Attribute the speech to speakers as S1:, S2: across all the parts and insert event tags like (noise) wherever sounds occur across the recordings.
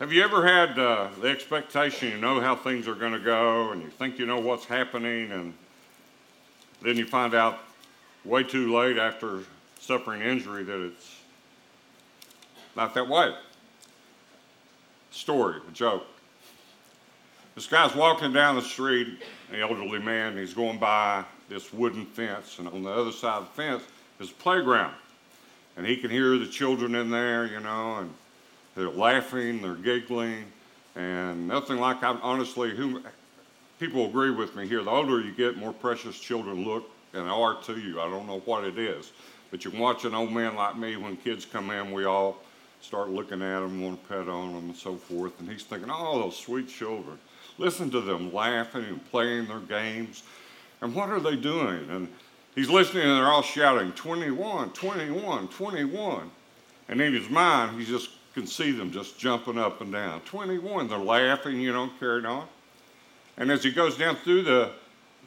S1: Have you ever had uh, the expectation you know how things are going to go and you think you know what's happening and then you find out way too late after suffering injury that it's not that way? Story, a joke. This guy's walking down the street, an elderly man, he's going by this wooden fence, and on the other side of the fence is a playground. And he can hear the children in there, you know, and they're laughing, they're giggling, and nothing like I honestly, who people agree with me here. The older you get, more precious children look and are to you. I don't know what it is, but you can watch an old man like me when kids come in, we all start looking at them, want to pet on them, and so forth. And he's thinking, oh, those sweet children. Listen to them laughing and playing their games. And what are they doing? And he's listening, and they're all shouting, 21, 21, 21. And in his mind, he's just can see them just jumping up and down. 21, they're laughing, you know, carrying on. And as he goes down through the,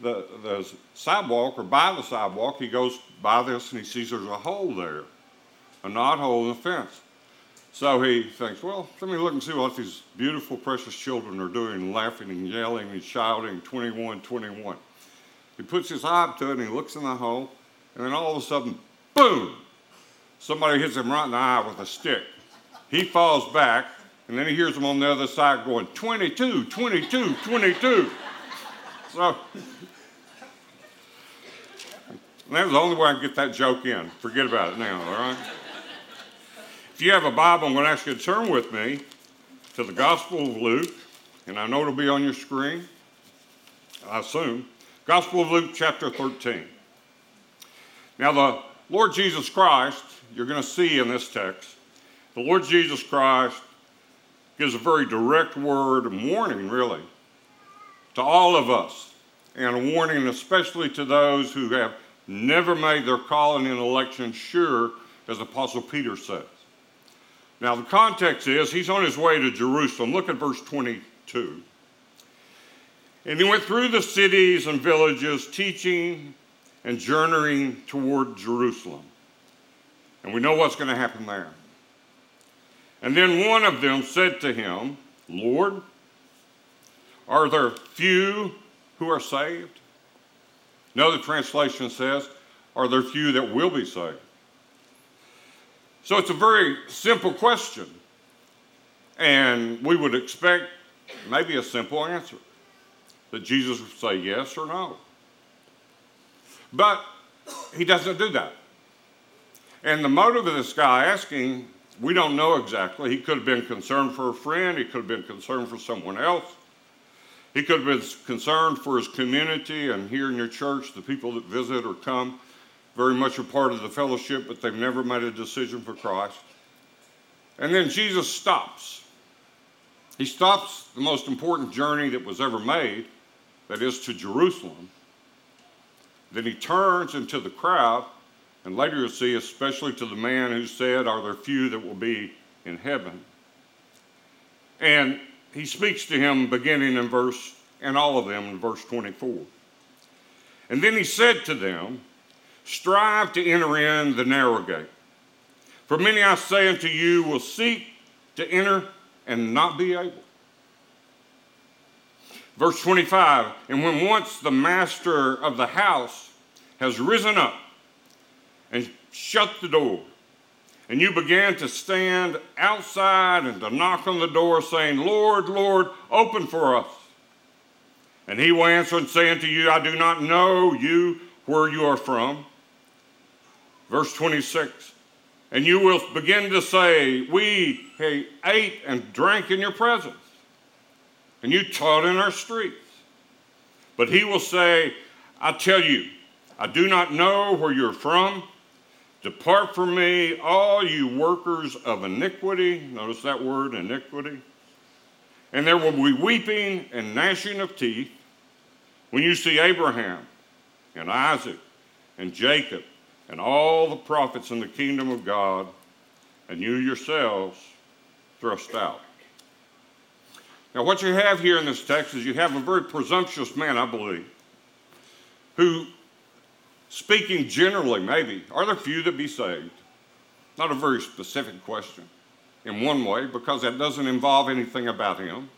S1: the, the sidewalk or by the sidewalk, he goes by this and he sees there's a hole there, a knot hole in the fence. So he thinks, well, let me look and see what these beautiful, precious children are doing, laughing and yelling and shouting, 21, 21. He puts his eye up to it and he looks in the hole, and then all of a sudden, boom! Somebody hits him right in the eye with a stick. He falls back, and then he hears them on the other side going, 22, 22, 22. So, that was the only way I can get that joke in. Forget about it now, all right? If you have a Bible, I'm going to ask you to turn with me to the Gospel of Luke, and I know it'll be on your screen, I assume. Gospel of Luke, chapter 13. Now, the Lord Jesus Christ, you're going to see in this text, the Lord Jesus Christ gives a very direct word and warning, really, to all of us, and a warning especially to those who have never made their calling and election sure, as Apostle Peter says. Now, the context is he's on his way to Jerusalem. Look at verse 22. And he went through the cities and villages, teaching and journeying toward Jerusalem. And we know what's going to happen there. And then one of them said to him, Lord, are there few who are saved? Another translation says, Are there few that will be saved? So it's a very simple question. And we would expect maybe a simple answer that Jesus would say yes or no. But he doesn't do that. And the motive of this guy asking we don't know exactly. He could have been concerned for a friend, he could have been concerned for someone else. He could have been concerned for his community and here in your church, the people that visit or come, very much a part of the fellowship, but they've never made a decision for Christ. And then Jesus stops. He stops the most important journey that was ever made, that is to Jerusalem. Then he turns into the crowd and later you'll see, especially to the man who said, Are there few that will be in heaven? And he speaks to him beginning in verse, and all of them in verse 24. And then he said to them, Strive to enter in the narrow gate. For many, I say unto you, will seek to enter and not be able. Verse 25, and when once the master of the house has risen up and shut the door. And you began to stand outside and to knock on the door, saying, Lord, Lord, open for us. And he will answer and say unto you, I do not know you where you are from. Verse 26. And you will begin to say, We ate and drank in your presence, and you taught in our streets. But he will say, I tell you, I do not know where you're from. Depart from me, all you workers of iniquity. Notice that word, iniquity. And there will be weeping and gnashing of teeth when you see Abraham and Isaac and Jacob and all the prophets in the kingdom of God, and you yourselves thrust out. Now, what you have here in this text is you have a very presumptuous man, I believe, who speaking generally, maybe, are there few that be saved? Not a very specific question. in one way because that doesn't involve anything about him.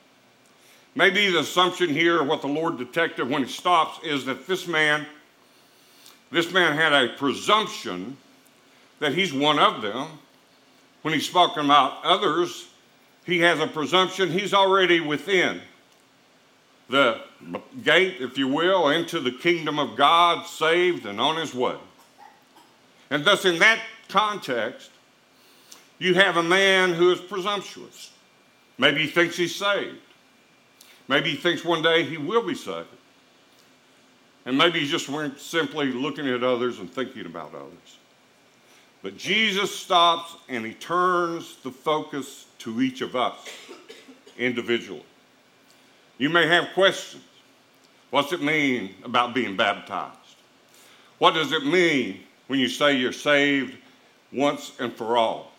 S1: Maybe the assumption here, what the Lord detected when he stops, is that this man, this man had a presumption that he's one of them. When he's spoken about others, he has a presumption he's already within the gate, if you will, into the kingdom of God, saved and on his way. And thus, in that context, you have a man who is presumptuous. Maybe he thinks he's saved. Maybe he thinks one day he will be saved. And maybe he's just simply looking at others and thinking about others. But Jesus stops and he turns the focus to each of us individually. You may have questions. What's it mean about being baptized? What does it mean when you say you're saved once and for all?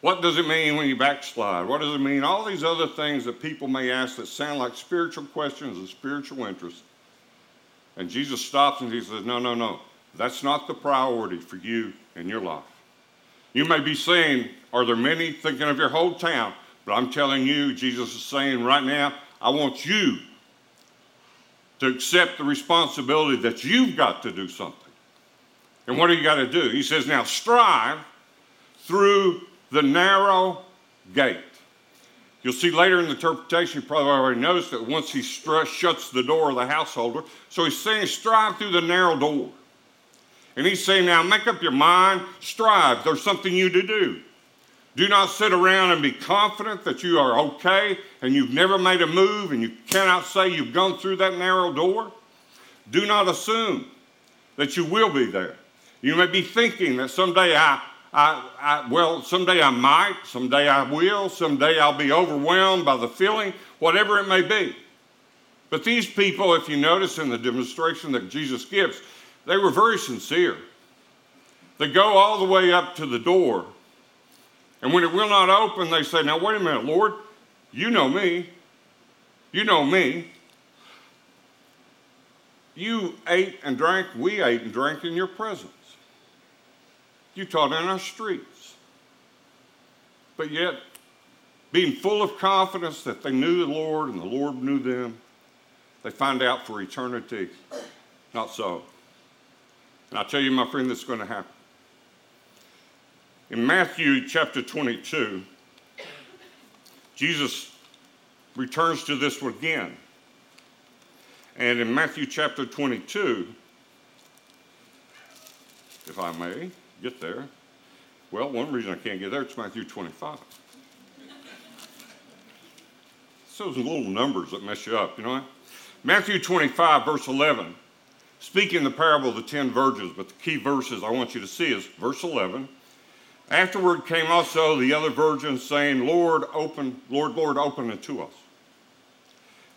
S1: What does it mean when you backslide? What does it mean? All these other things that people may ask that sound like spiritual questions and spiritual interests. And Jesus stops and he says, No, no, no. That's not the priority for you in your life. You may be saying, Are there many thinking of your whole town? But I'm telling you, Jesus is saying right now, I want you to accept the responsibility that you've got to do something. And what do you got to do? He says, now strive through the narrow gate. You'll see later in the interpretation, you probably already noticed that once he shuts the door of the householder, so he's saying strive through the narrow door. And he's saying, now make up your mind, strive. There's something you to do. Do not sit around and be confident that you are okay and you've never made a move and you cannot say you've gone through that narrow door. Do not assume that you will be there. You may be thinking that someday I, I, I, well, someday I might, someday I will, someday I'll be overwhelmed by the feeling, whatever it may be. But these people, if you notice in the demonstration that Jesus gives, they were very sincere. They go all the way up to the door and when it will not open, they say, Now, wait a minute, Lord, you know me. You know me. You ate and drank, we ate and drank in your presence. You taught in our streets. But yet, being full of confidence that they knew the Lord and the Lord knew them, they find out for eternity, not so. And I'll tell you, my friend, that's going to happen. In Matthew chapter 22, Jesus returns to this again. And in Matthew chapter 22, if I may get there, well, one reason I can't get there, it's Matthew 25. It's those little numbers that mess you up, you know? Matthew 25, verse 11, speaking the parable of the ten virgins, but the key verses I want you to see is verse 11 Afterward came also the other virgins, saying, Lord, open, Lord, Lord, open it to us.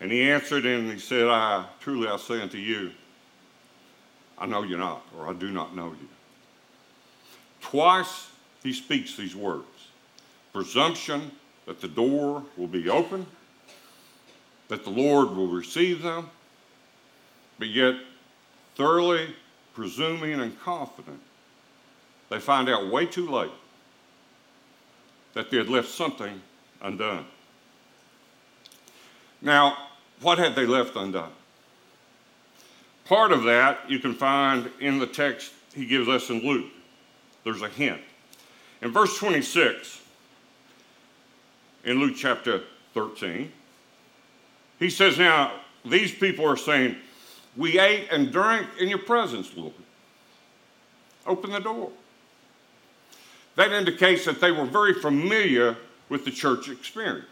S1: And he answered and he said, I truly I say unto you, I know you not, or I do not know you. Twice he speaks these words presumption that the door will be open, that the Lord will receive them, but yet thoroughly presuming and confident, they find out way too late that they had left something undone. Now, what had they left undone? Part of that you can find in the text he gives us in Luke. There's a hint. In verse 26, in Luke chapter 13, he says, Now, these people are saying, We ate and drank in your presence, Lord. Open the door. That indicates that they were very familiar with the church experience.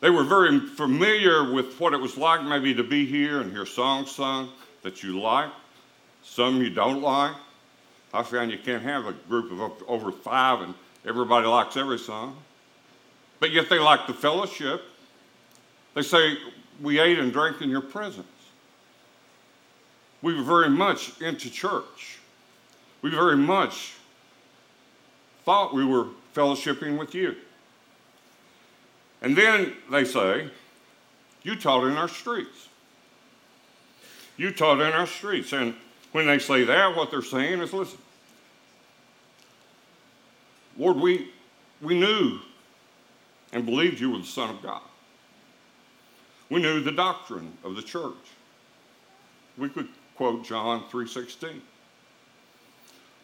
S1: They were very familiar with what it was like maybe to be here and hear songs sung that you like, some you don't like. I found you can't have a group of over five and everybody likes every song. But yet they like the fellowship. They say, We ate and drank in your presence. We were very much into church. We very much thought we were fellowshipping with you. And then they say, You taught in our streets. You taught in our streets. And when they say that, what they're saying is listen, Lord, we, we knew and believed you were the Son of God. We knew the doctrine of the church. We could quote John 3:16.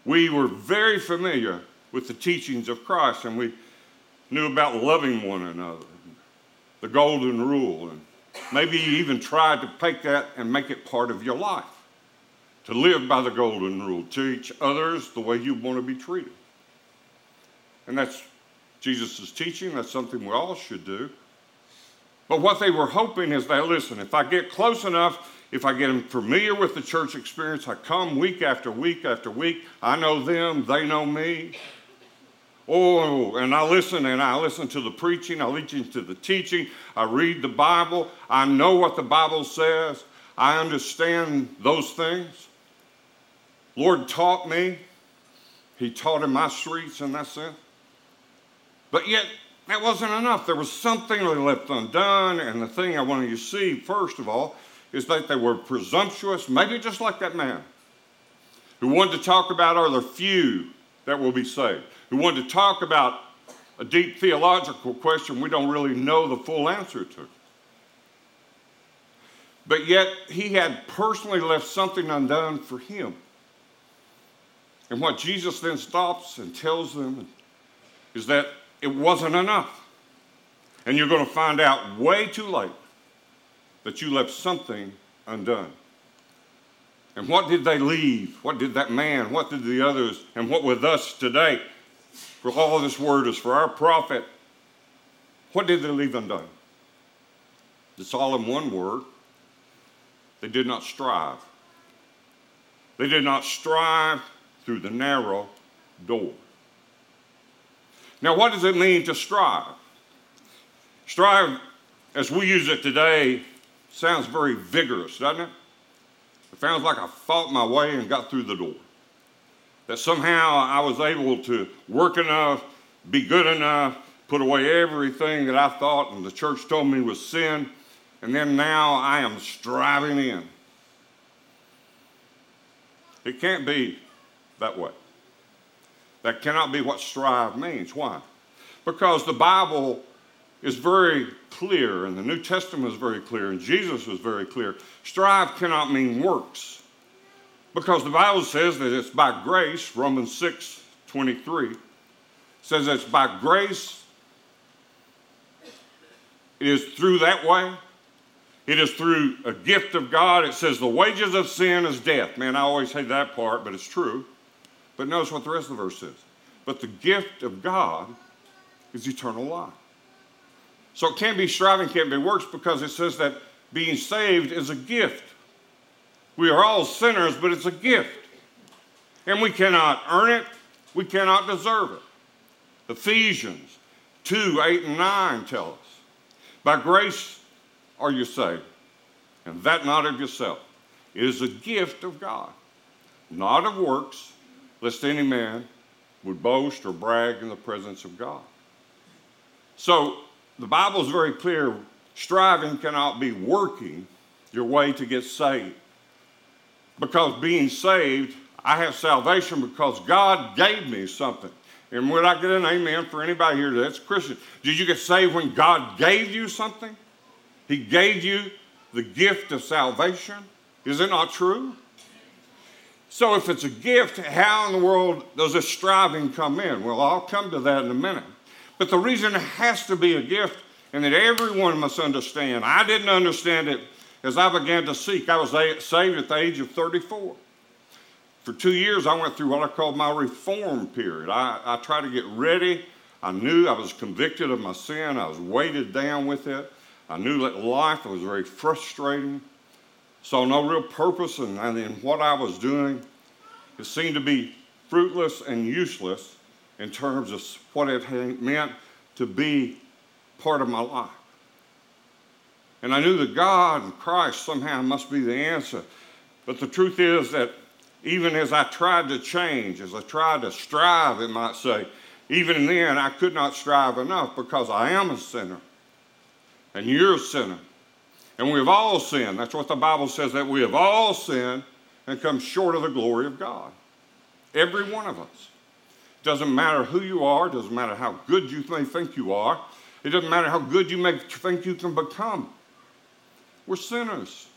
S1: We were very familiar with the teachings of Christ and we knew about loving one another, the golden rule, and maybe you even tried to take that and make it part of your life. To live by the golden rule, teach others the way you want to be treated. And that's Jesus' teaching, that's something we all should do. But what they were hoping is that, listen, if I get close enough, if I get them familiar with the church experience, I come week after week after week, I know them, they know me. Oh, and I listen and I listen to the preaching, I listen to the teaching, I read the Bible, I know what the Bible says, I understand those things. Lord taught me, He taught in my streets and that's it. But yet, that wasn't enough. There was something they left undone, and the thing I wanted you to see, first of all, is that they were presumptuous, maybe just like that man who wanted to talk about are the few that will be saved who wanted to talk about a deep theological question we don't really know the full answer to. But yet, he had personally left something undone for him. And what Jesus then stops and tells them is that it wasn't enough. And you're going to find out way too late that you left something undone. And what did they leave? What did that man? What did the others? And what with us today? For all this word is for our profit. What did they leave undone? It's all in one word. They did not strive. They did not strive through the narrow door. Now, what does it mean to strive? Strive, as we use it today, sounds very vigorous, doesn't it? It sounds like I fought my way and got through the door that somehow I was able to work enough, be good enough, put away everything that I thought and the church told me was sin, and then now I am striving in. It can't be that way. That cannot be what strive means. Why? Because the Bible is very clear, and the New Testament is very clear, and Jesus was very clear. Strive cannot mean works. Because the Bible says that it's by grace, Romans 6 23 says it's by grace. It is through that way. It is through a gift of God. It says the wages of sin is death. Man, I always hate that part, but it's true. But notice what the rest of the verse says. But the gift of God is eternal life. So it can't be striving, can't be works, because it says that being saved is a gift. We are all sinners, but it's a gift. And we cannot earn it, we cannot deserve it. Ephesians 2 8 and 9 tell us, By grace are you saved, and that not of yourself. It is a gift of God, not of works, lest any man would boast or brag in the presence of God. So the Bible is very clear striving cannot be working your way to get saved because being saved, I have salvation because God gave me something. And would I get an amen for anybody here that's Christian? Did you get saved when God gave you something? He gave you the gift of salvation. Is it not true? So, if it's a gift, how in the world does this striving come in? Well, I'll come to that in a minute. But the reason it has to be a gift and that everyone must understand, I didn't understand it as I began to seek. I was saved at the age of 34. For two years, I went through what I called my reform period. I, I tried to get ready. I knew I was convicted of my sin. I was weighted down with it. I knew that life was very frustrating. Saw no real purpose in, in what I was doing. It seemed to be fruitless and useless in terms of what it meant to be part of my life. And I knew that God and Christ somehow must be the answer. But the truth is that even as I tried to change, as I tried to strive, it might say, even then I could not strive enough because I am a sinner. And you're a sinner. And we have all sinned. That's what the Bible says, that we have all sinned and come short of the glory of God. Every one of us. Doesn't matter who you are, doesn't matter how good you may think you are, it doesn't matter how good you may think you can become. We're sinners.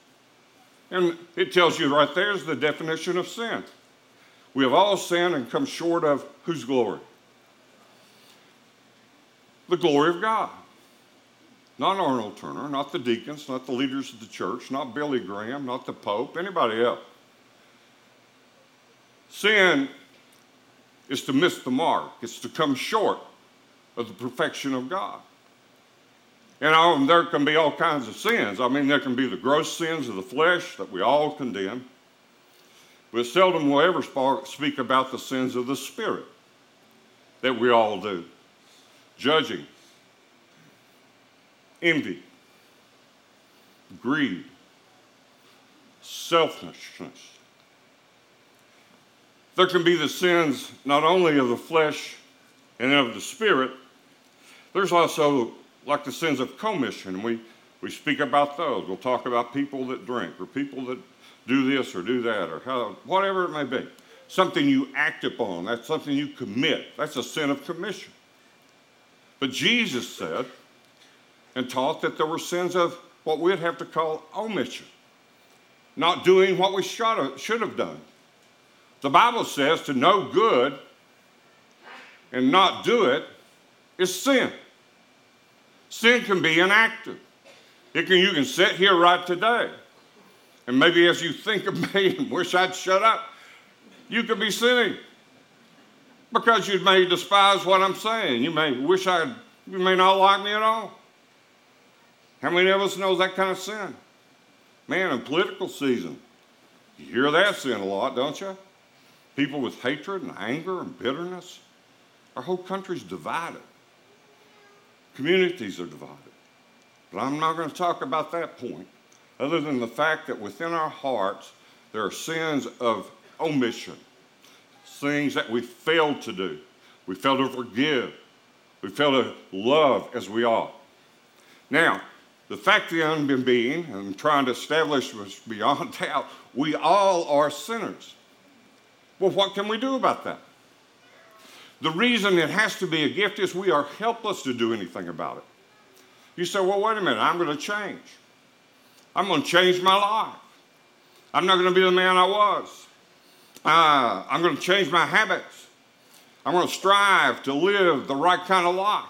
S1: And it tells you right there is the definition of sin. We have all sinned and come short of whose glory? The glory of God. Not Arnold Turner, not the deacons, not the leaders of the church, not Billy Graham, not the Pope, anybody else. Sin is to miss the mark, it's to come short of the perfection of God. And um, there can be all kinds of sins. I mean, there can be the gross sins of the flesh that we all condemn. But seldom will ever speak about the sins of the spirit that we all do judging, envy, greed, selfishness. There can be the sins not only of the flesh and of the spirit, there's also like the sins of commission. We, we speak about those. We'll talk about people that drink or people that do this or do that or how, whatever it may be. Something you act upon, that's something you commit. That's a sin of commission. But Jesus said and taught that there were sins of what we'd have to call omission, not doing what we should have done. The Bible says to know good and not do it is sin. Sin can be inactive. It can, you can sit here right today, and maybe as you think (laughs) of me and wish I'd shut up, you could be sinning because you may despise what I'm saying. You may wish I, you may not like me at all. How many of us knows that kind of sin? Man, in political season, you hear that sin a lot, don't you? People with hatred and anger and bitterness. Our whole country's divided. Communities are divided. But I'm not going to talk about that point, other than the fact that within our hearts there are sins of omission, things that we failed to do. We fail to forgive. We fail to love as we ought. Now, the fact of the unbeen being, and I'm trying to establish was beyond (laughs) doubt, we all are sinners. Well, what can we do about that? The reason it has to be a gift is we are helpless to do anything about it. You say, well, wait a minute, I'm going to change. I'm going to change my life. I'm not going to be the man I was. Uh, I'm going to change my habits. I'm going to strive to live the right kind of life.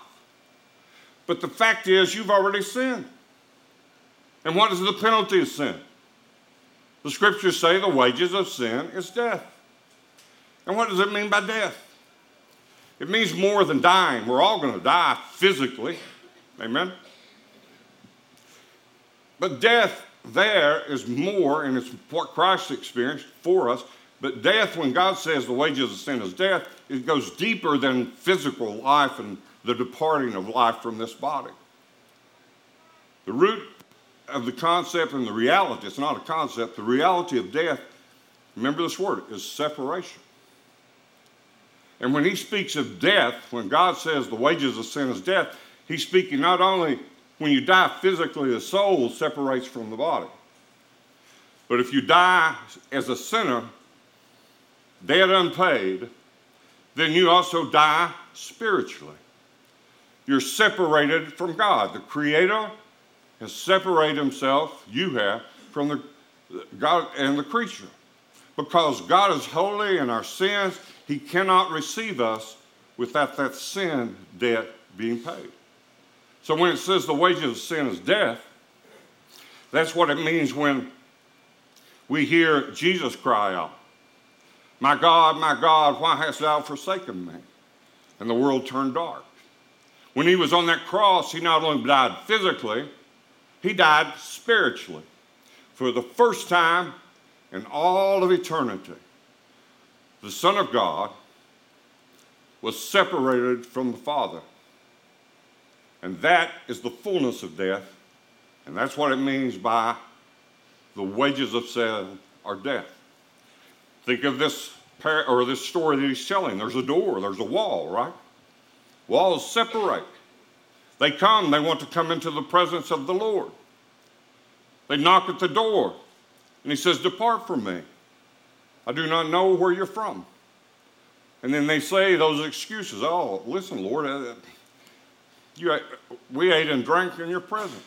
S1: But the fact is, you've already sinned. And what is the penalty of sin? The scriptures say the wages of sin is death. And what does it mean by death? It means more than dying. We're all going to die physically. Amen? But death there is more, and it's what Christ experienced for us. But death, when God says the wages of sin is death, it goes deeper than physical life and the departing of life from this body. The root of the concept and the reality, it's not a concept, the reality of death, remember this word, is separation. And when he speaks of death, when God says the wages of sin is death, he's speaking not only when you die physically, the soul separates from the body. But if you die as a sinner, dead unpaid, then you also die spiritually. You're separated from God. The Creator has separated himself, you have, from the God and the creature. Because God is holy and our sins he cannot receive us without that sin debt being paid. So when it says the wages of sin is death, that's what it means when we hear Jesus cry out, My God, my God, why hast thou forsaken me? And the world turned dark. When he was on that cross, he not only died physically, he died spiritually for the first time in all of eternity the Son of God, was separated from the Father. And that is the fullness of death. And that's what it means by the wages of sin are death. Think of this par- or this story that he's telling. There's a door, there's a wall, right? Walls separate. They come, they want to come into the presence of the Lord. They knock at the door, and he says, Depart from me. I do not know where you're from. And then they say those excuses. Oh, listen, Lord, uh, you, we ate and drank in your presence.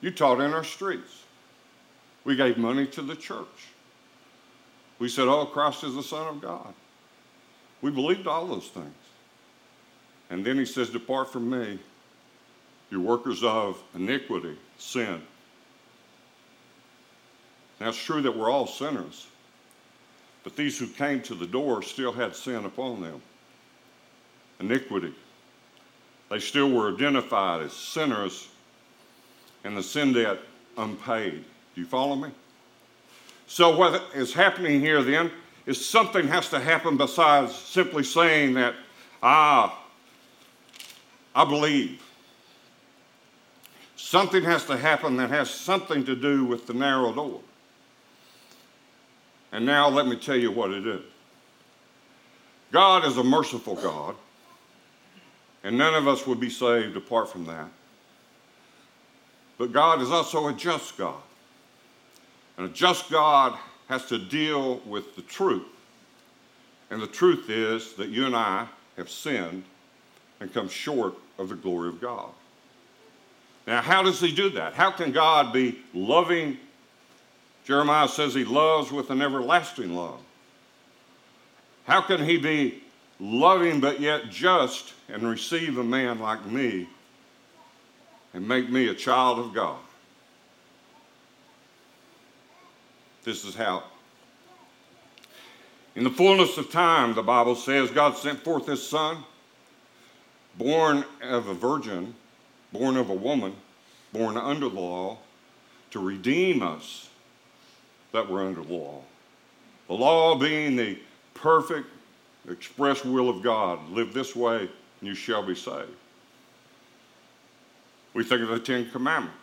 S1: You taught in our streets. We gave money to the church. We said, oh, Christ is the Son of God. We believed all those things. And then he says, Depart from me, you workers of iniquity, sin. Now, it's true that we're all sinners, but these who came to the door still had sin upon them iniquity. They still were identified as sinners and the sin debt unpaid. Do you follow me? So, what is happening here then is something has to happen besides simply saying that, ah, I believe. Something has to happen that has something to do with the narrow door. And now let me tell you what it is. God is a merciful God, and none of us would be saved apart from that. But God is also a just God. And a just God has to deal with the truth. And the truth is that you and I have sinned and come short of the glory of God. Now, how does he do that? How can God be loving? Jeremiah says he loves with an everlasting love. How can he be loving but yet just and receive a man like me and make me a child of God? This is how. In the fullness of time, the Bible says, God sent forth his son, born of a virgin, born of a woman, born under the law, to redeem us that were under law. The law being the perfect, express will of God. Live this way, and you shall be saved. We think of the Ten Commandments.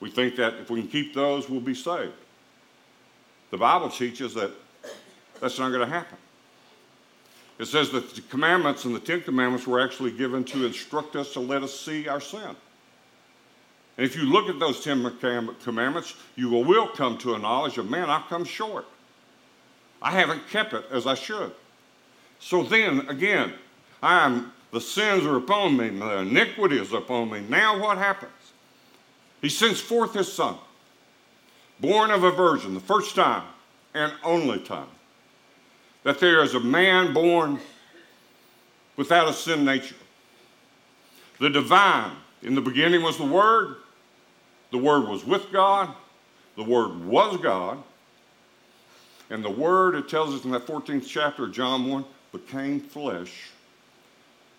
S1: We think that if we can keep those, we'll be saved. The Bible teaches that that's not going to happen. It says that the commandments and the Ten Commandments were actually given to instruct us to let us see our sin. And if you look at those Ten Commandments, you will come to a knowledge of, man, I've come short. I haven't kept it as I should. So then, again, I am, the sins are upon me, the iniquity is upon me. Now what happens? He sends forth his son born of a virgin, the first time and only time that there is a man born without a sin nature. The divine, in the beginning was the Word, the Word was with God, the Word was God, and the Word, it tells us in that 14th chapter of John 1, became flesh.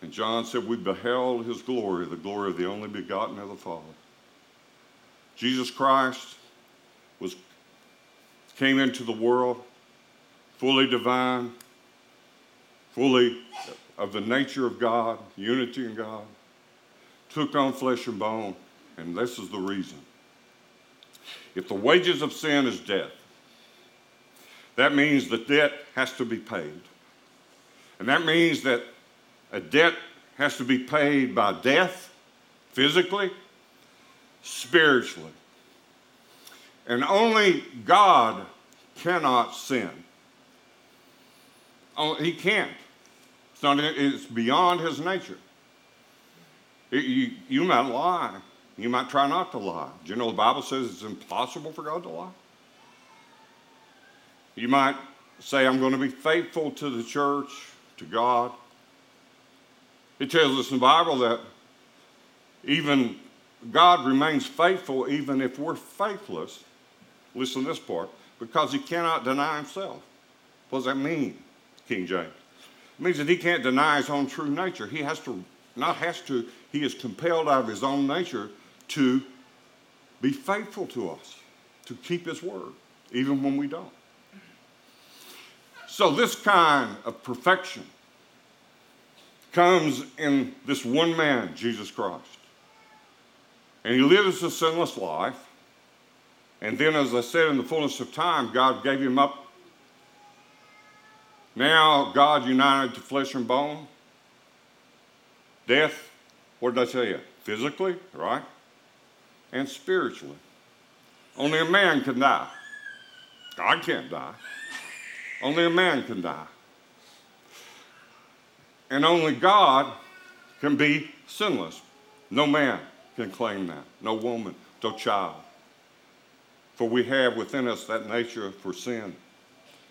S1: And John said, We beheld his glory, the glory of the only begotten of the Father. Jesus Christ was, came into the world fully divine, fully of the nature of God, unity in God, took on flesh and bone, and this is the reason. If the wages of sin is death, that means the debt has to be paid. And that means that a debt has to be paid by death, physically, spiritually, and only God cannot sin. Oh, he can't. It's, not, it's beyond his nature. It, you, you might lie. You might try not to lie. Do you know the Bible says it's impossible for God to lie? You might say, I'm going to be faithful to the church, to God. It tells us in the Bible that even God remains faithful even if we're faithless Listen to this part. Because he cannot deny himself. What does that mean, King James? It means that he can't deny his own true nature. He has to, not has to, he is compelled out of his own nature to be faithful to us, to keep his word, even when we don't. So, this kind of perfection comes in this one man, Jesus Christ. And he lives a sinless life. And then, as I said, in the fullness of time, God gave him up. Now, God united to flesh and bone. Death, what did I tell you? Physically, right? And spiritually. Only a man can die. God can't die. Only a man can die. And only God can be sinless. No man can claim that. No woman, no child. For we have within us that nature for sin.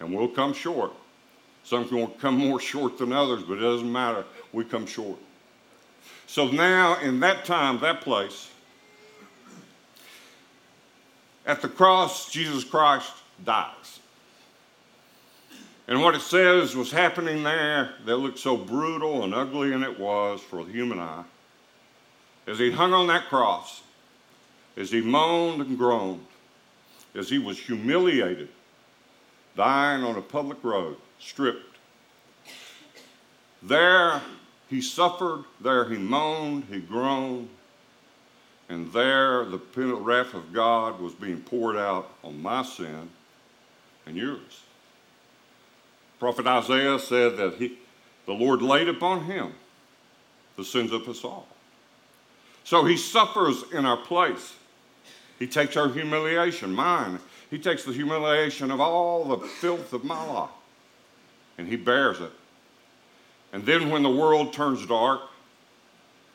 S1: And we'll come short. Some will come more short than others, but it doesn't matter. We come short. So now, in that time, that place, at the cross, Jesus Christ dies. And what it says was happening there that looked so brutal and ugly, and it was for the human eye, as he hung on that cross, as he moaned and groaned, as he was humiliated, dying on a public road, stripped. There he suffered, there he moaned, he groaned, and there the wrath of God was being poured out on my sin and yours. Prophet Isaiah said that he, the Lord laid upon him the sins of us all. So he suffers in our place. He takes our humiliation, mine. He takes the humiliation of all the filth of my life, and he bears it. And then when the world turns dark,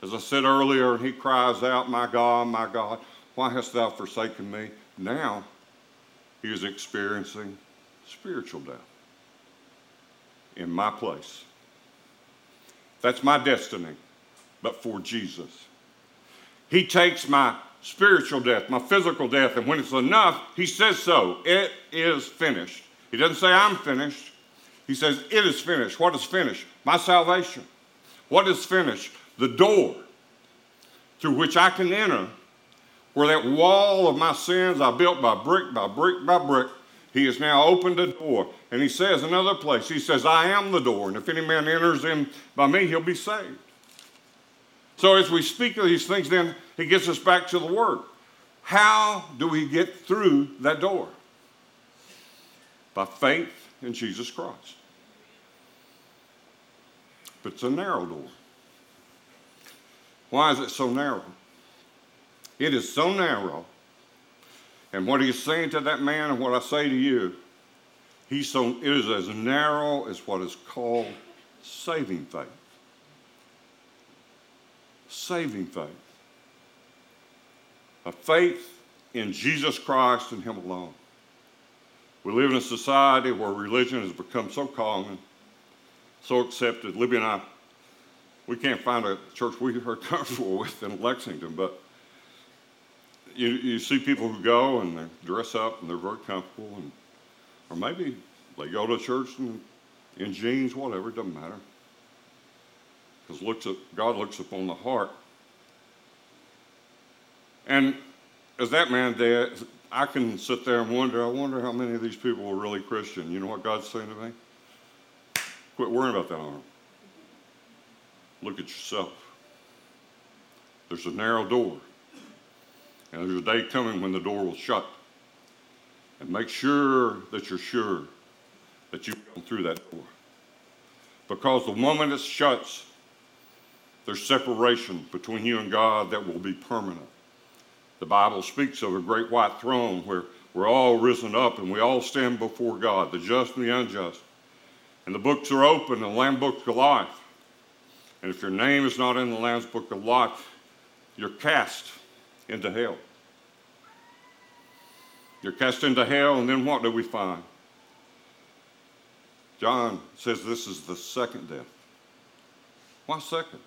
S1: as I said earlier, he cries out, My God, my God, why hast thou forsaken me? Now he is experiencing spiritual death in my place. That's my destiny, but for Jesus. He takes my spiritual death, my physical death, and when it's enough, he says so. It is finished. He doesn't say, I'm finished. He says, It is finished. What is finished? My salvation. What is finished? The door through which I can enter, where that wall of my sins I built by brick by brick by brick he has now opened a door. And he says another place, he says, I am the door, and if any man enters in by me, he'll be saved. So as we speak of these things, then he gets us back to the word. How do we get through that door? By faith in Jesus Christ. But it's a narrow door. Why is it so narrow? It is so narrow and what he's saying to that man, and what I say to you, he's so, it is as narrow as what is called saving faith. Saving faith. A faith in Jesus Christ and Him alone. We live in a society where religion has become so common, so accepted. Libby and I, we can't find a church we are (laughs) comfortable with in Lexington, but you, you see people who go and they dress up and they're very comfortable, and, or maybe they go to church in, in jeans, whatever, it doesn't matter. Because looks at, God looks upon the heart. And as that man did, I can sit there and wonder, I wonder how many of these people are really Christian. You know what God's saying to me? Quit worrying about that arm. Look at yourself. There's a narrow door. And there's a day coming when the door will shut. And make sure that you're sure that you've gone through that door. Because the moment it shuts, there's separation between you and God that will be permanent. The Bible speaks of a great white throne where we're all risen up and we all stand before God, the just and the unjust. And the books are open, the Lamb Book of Life. And if your name is not in the Lamb's Book of Life, you're cast into hell. You're cast into hell, and then what do we find? John says this is the second death. Why second?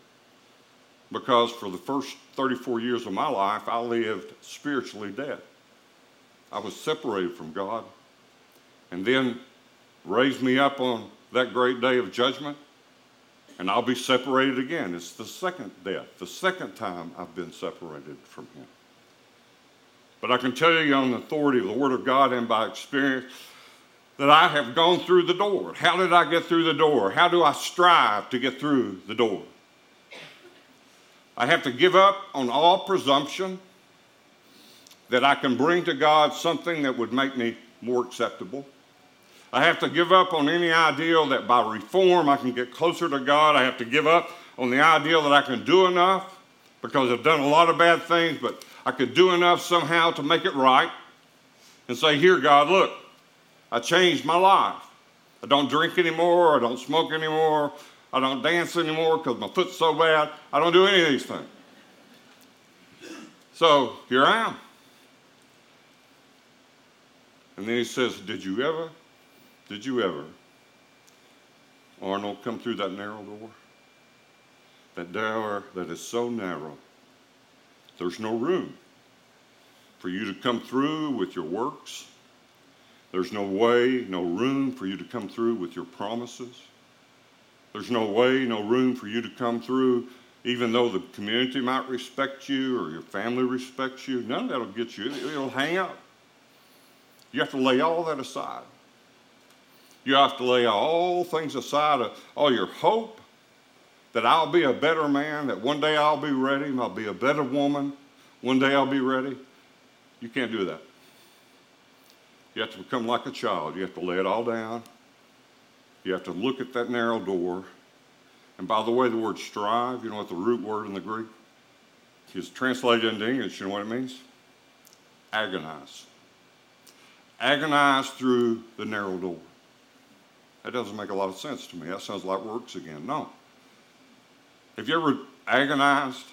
S1: Because for the first 34 years of my life, I lived spiritually dead. I was separated from God. And then raised me up on that great day of judgment, and I'll be separated again. It's the second death, the second time I've been separated from Him. But I can tell you on the authority of the Word of God and by experience that I have gone through the door. How did I get through the door? How do I strive to get through the door? I have to give up on all presumption that I can bring to God something that would make me more acceptable. I have to give up on any ideal that by reform I can get closer to God. I have to give up on the ideal that I can do enough because I've done a lot of bad things, but I could do enough somehow to make it right and say, Here, God, look, I changed my life. I don't drink anymore. I don't smoke anymore. I don't dance anymore because my foot's so bad. I don't do any of these things. So here I am. And then he says, Did you ever, did you ever, Arnold, come through that narrow door? That door that is so narrow, there's no room for you to come through with your works. There's no way, no room for you to come through with your promises. There's no way, no room for you to come through, even though the community might respect you or your family respects you. None of that'll get you. It'll hang up. You have to lay all that aside. You have to lay all things aside, uh, all your hope that I'll be a better man, that one day I'll be ready, I'll be a better woman, one day I'll be ready. You can't do that. You have to become like a child. You have to lay it all down. You have to look at that narrow door. And by the way, the word strive, you know what the root word in the Greek is translated into English. You know what it means? Agonize. Agonize through the narrow door. That doesn't make a lot of sense to me. That sounds like works again. No. Have you ever agonized?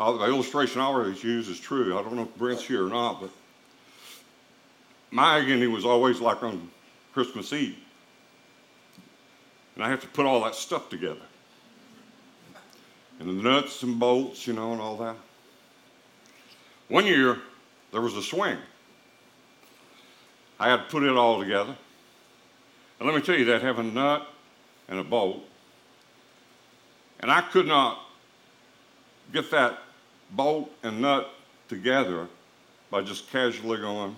S1: Uh, the illustration I always use is true. I don't know if Brent's here or not, but my agony was always like on Christmas Eve. And I have to put all that stuff together. And the nuts and bolts, you know, and all that. One year, there was a swing. I had to put it all together. And let me tell you that having a nut and a bolt, and I could not get that bolt and nut together by just casually going.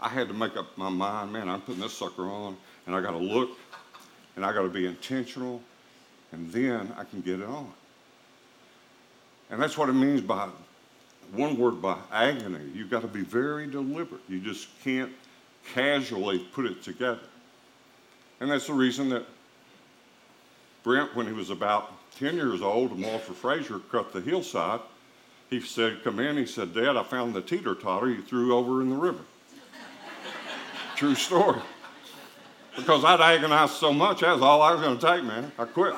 S1: I had to make up my mind, man, I'm putting this sucker on, and I got to look, and I got to be intentional, and then I can get it on. And that's what it means by one word by agony. You've got to be very deliberate. You just can't casually put it together. And that's the reason that Brent, when he was about 10 years old, and Walter Frazier cut the hillside, he said, Come in. He said, Dad, I found the teeter totter you threw over in the river. (laughs) True story. Because I'd agonized so much, that's all I was going to take, man. I quit.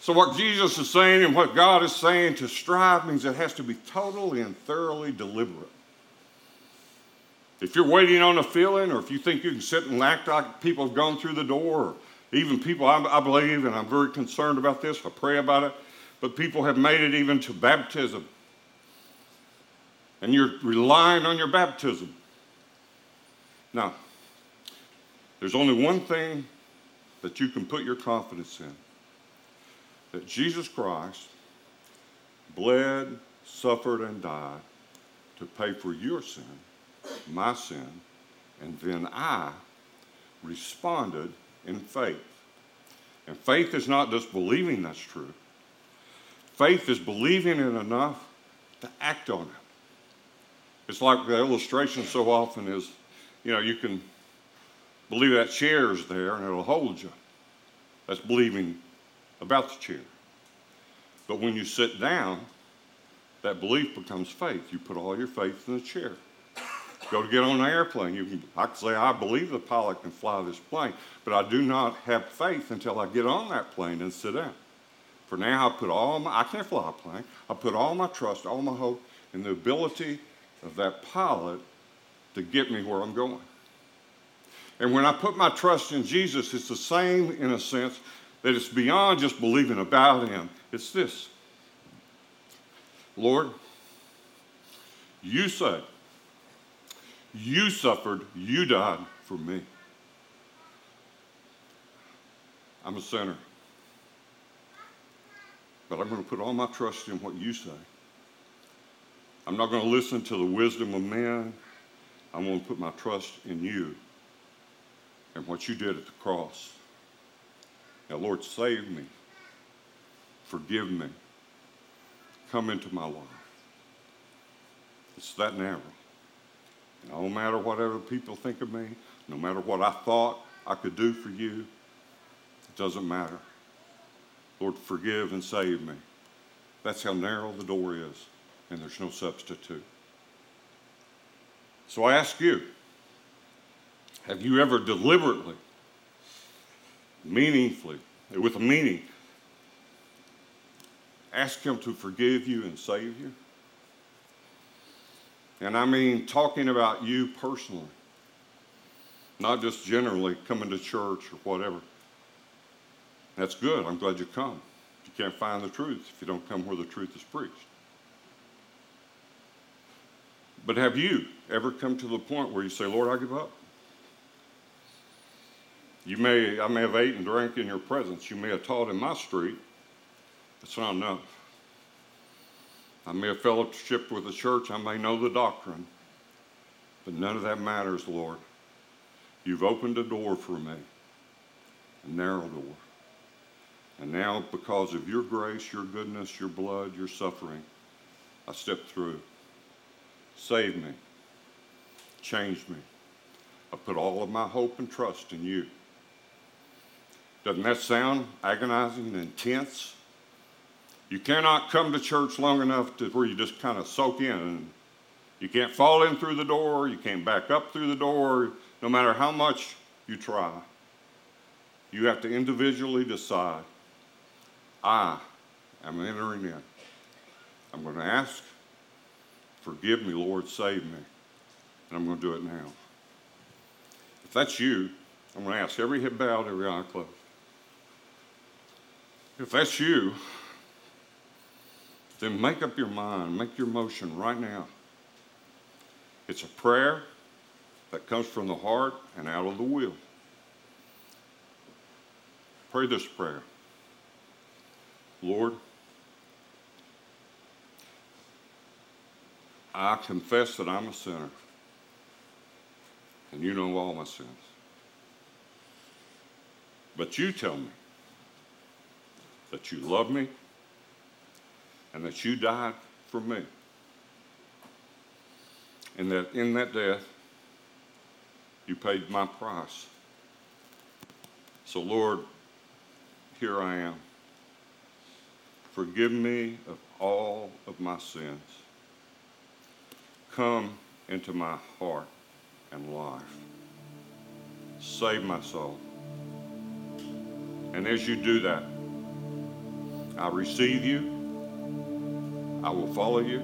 S1: So, what Jesus is saying and what God is saying to strive means it has to be totally and thoroughly deliberate. If you're waiting on a feeling, or if you think you can sit and act like people have gone through the door, or even people, I, I believe, and I'm very concerned about this, I pray about it, but people have made it even to baptism. And you're relying on your baptism. Now, there's only one thing that you can put your confidence in that Jesus Christ bled, suffered, and died to pay for your sin, my sin, and then I responded in faith. And faith is not just believing that's true, faith is believing it enough to act on it. It's like the illustration so often is you know, you can believe that chair is there and it'll hold you. That's believing about the chair. But when you sit down, that belief becomes faith. You put all your faith in the chair. Go to get on an airplane. You can, I can say, I believe the pilot can fly this plane, but I do not have faith until I get on that plane and sit down. For now, I put all my, I can't fly a plane. I put all my trust, all my hope in the ability of that pilot to get me where I'm going. And when I put my trust in Jesus, it's the same in a sense that it's beyond just believing about Him. It's this Lord, you say, you suffered, you died for me. I'm a sinner. But I'm going to put all my trust in what you say. I'm not going to listen to the wisdom of man. I'm going to put my trust in you and what you did at the cross. Now, Lord, save me. Forgive me. Come into my life. It's that narrow. No matter what other people think of me, no matter what I thought I could do for you, it doesn't matter. Lord, forgive and save me. That's how narrow the door is, and there's no substitute. So I ask you, Have you ever deliberately, meaningfully, with a meaning, asked Him to forgive you and save you? And I mean talking about you personally, not just generally coming to church or whatever. That's good. I'm glad you come. You can't find the truth if you don't come where the truth is preached. But have you ever come to the point where you say, Lord, I give up? You may, I may have ate and drank in your presence. You may have taught in my street. That's not enough. I may have fellowship with the church. I may know the doctrine. But none of that matters, Lord. You've opened a door for me, a narrow door. And now, because of your grace, your goodness, your blood, your suffering, I step through. Save me. Change me. I put all of my hope and trust in you. Doesn't that sound agonizing and intense? You cannot come to church long enough to where you just kind of soak in. You can't fall in through the door. You can't back up through the door, no matter how much you try. You have to individually decide I am entering in. I'm going to ask, forgive me, Lord, save me. And I'm going to do it now. If that's you, I'm going to ask every head bowed, every eye closed. If that's you, then make up your mind, make your motion right now. It's a prayer that comes from the heart and out of the will. Pray this prayer Lord, I confess that I'm a sinner, and you know all my sins. But you tell me that you love me and that you died for me. And that in that death, you paid my price. So, Lord, here I am. Forgive me of all of my sins. Come into my heart and life. Save my soul. And as you do that, I receive you. I will follow you.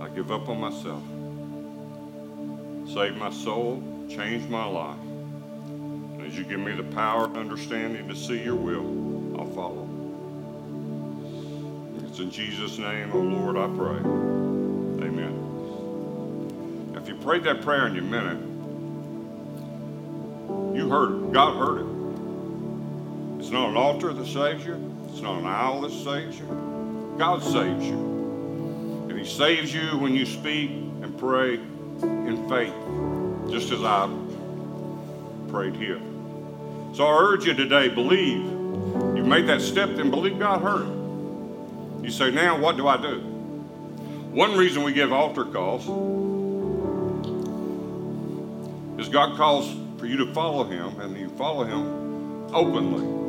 S1: I give up on myself. Save my soul, change my life. And as you give me the power and understanding to see your will, I'll follow. It's in Jesus' name, oh Lord, I pray. Amen. If you prayed that prayer in your minute, you heard it. God heard it. It's not an altar that saves you. It's not an owl that saves you. God saves you. And He saves you when you speak and pray in faith, just as I prayed here. So I urge you today, believe. You made that step, then believe God heard. You say, now what do I do? One reason we give altar calls is God calls for you to follow Him, and you follow Him openly.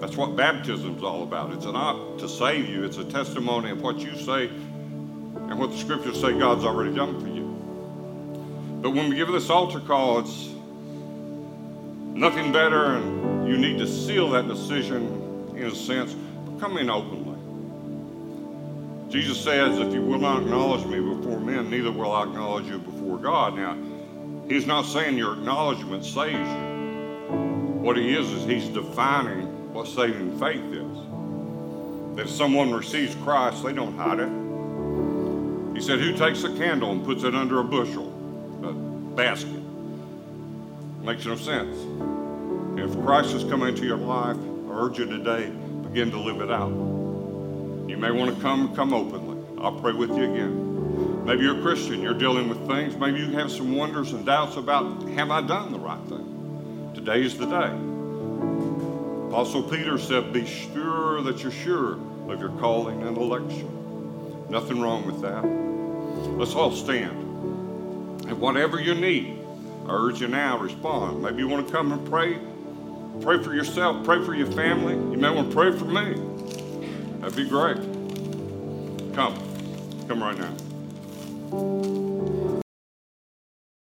S1: That's what baptism is all about. It's not to save you, it's a testimony of what you say and what the scriptures say God's already done for you. But when we give this altar call, it's nothing better, and you need to seal that decision in a sense, But come in openly. Jesus says, If you will not acknowledge me before men, neither will I acknowledge you before God. Now, he's not saying your acknowledgement saves you. What he is, is he's defining what saving faith is. That if someone receives Christ, they don't hide it. He said, Who takes a candle and puts it under a bushel, a basket? Makes no sense. If Christ has come into your life, I urge you today, begin to live it out. You may want to come, come openly. I'll pray with you again. Maybe you're a Christian, you're dealing with things. Maybe you have some wonders and doubts about have I done the right thing? Today is the day. Apostle Peter said, Be sure that you're sure of your calling and election. Nothing wrong with that. Let's all stand. And whatever you need, I urge you now, respond. Maybe you want to come and pray. Pray for yourself, pray for your family. You may want to pray for me. That'd be great. Come. Come right now.